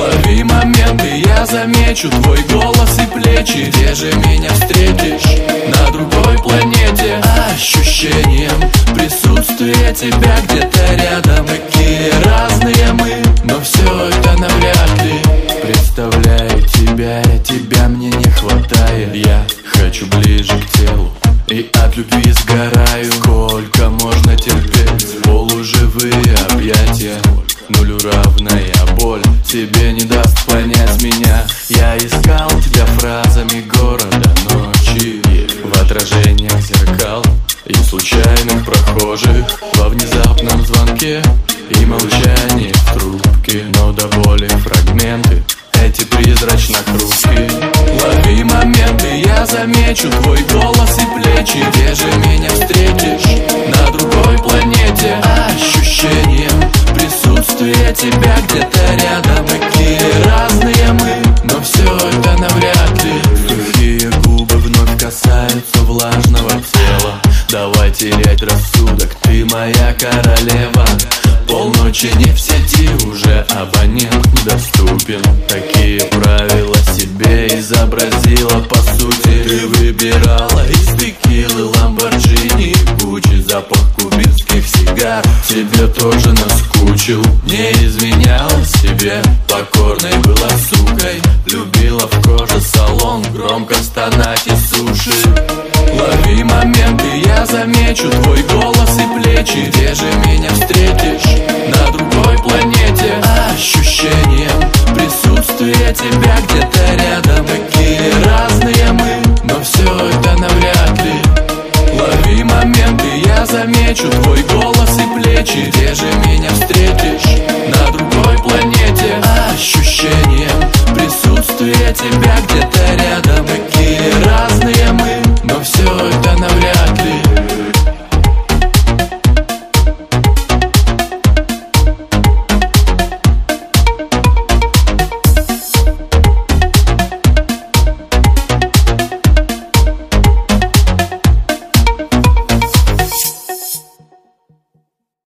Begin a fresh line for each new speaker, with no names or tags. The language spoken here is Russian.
Лови моменты, я замечу твой голос и плечи. Где же меня встретишь? На другой планете. Ощущением присутствия тебя где-то рядом. Какие разные мы, но все это навряд ли. Представляю тебя, тебя мне не хватает. Я хочу ближе к телу и от любви сгораю Тебе не даст понять меня. Я искал тебя фразами города ночи. В отражениях зеркал И случайных прохожих. Во внезапном звонке И молчании в трубке. Но до боли фрагменты эти призрачно хрупкие Лови моменты, я замечу твой голос и плечи. Где же тебя где-то рядом Какие разные мы, но все это навряд ли. Сухие губы вновь касаются влажного тела. Давай терять рассудок, ты моя королева. Полночи не в сети, уже абонент доступен. Такие правила себе изобразила по сути. Ты выбирала из сигар Тебе тоже наскучил Не изменяла себе. Покорной была сукой Любила в коже салон Громко стонать и суши. Лови моменты, я замечу твой голос и плечи. Где же меня встретишь? На другой планете. Ощущением присутствия тебя где-то рядом. Какие разные мы, но все это навряд ли Любые моменты я замечу Твой голос и плечи Где же меня встретишь? На другой планете Ощущение присутствия тебя где-то рядом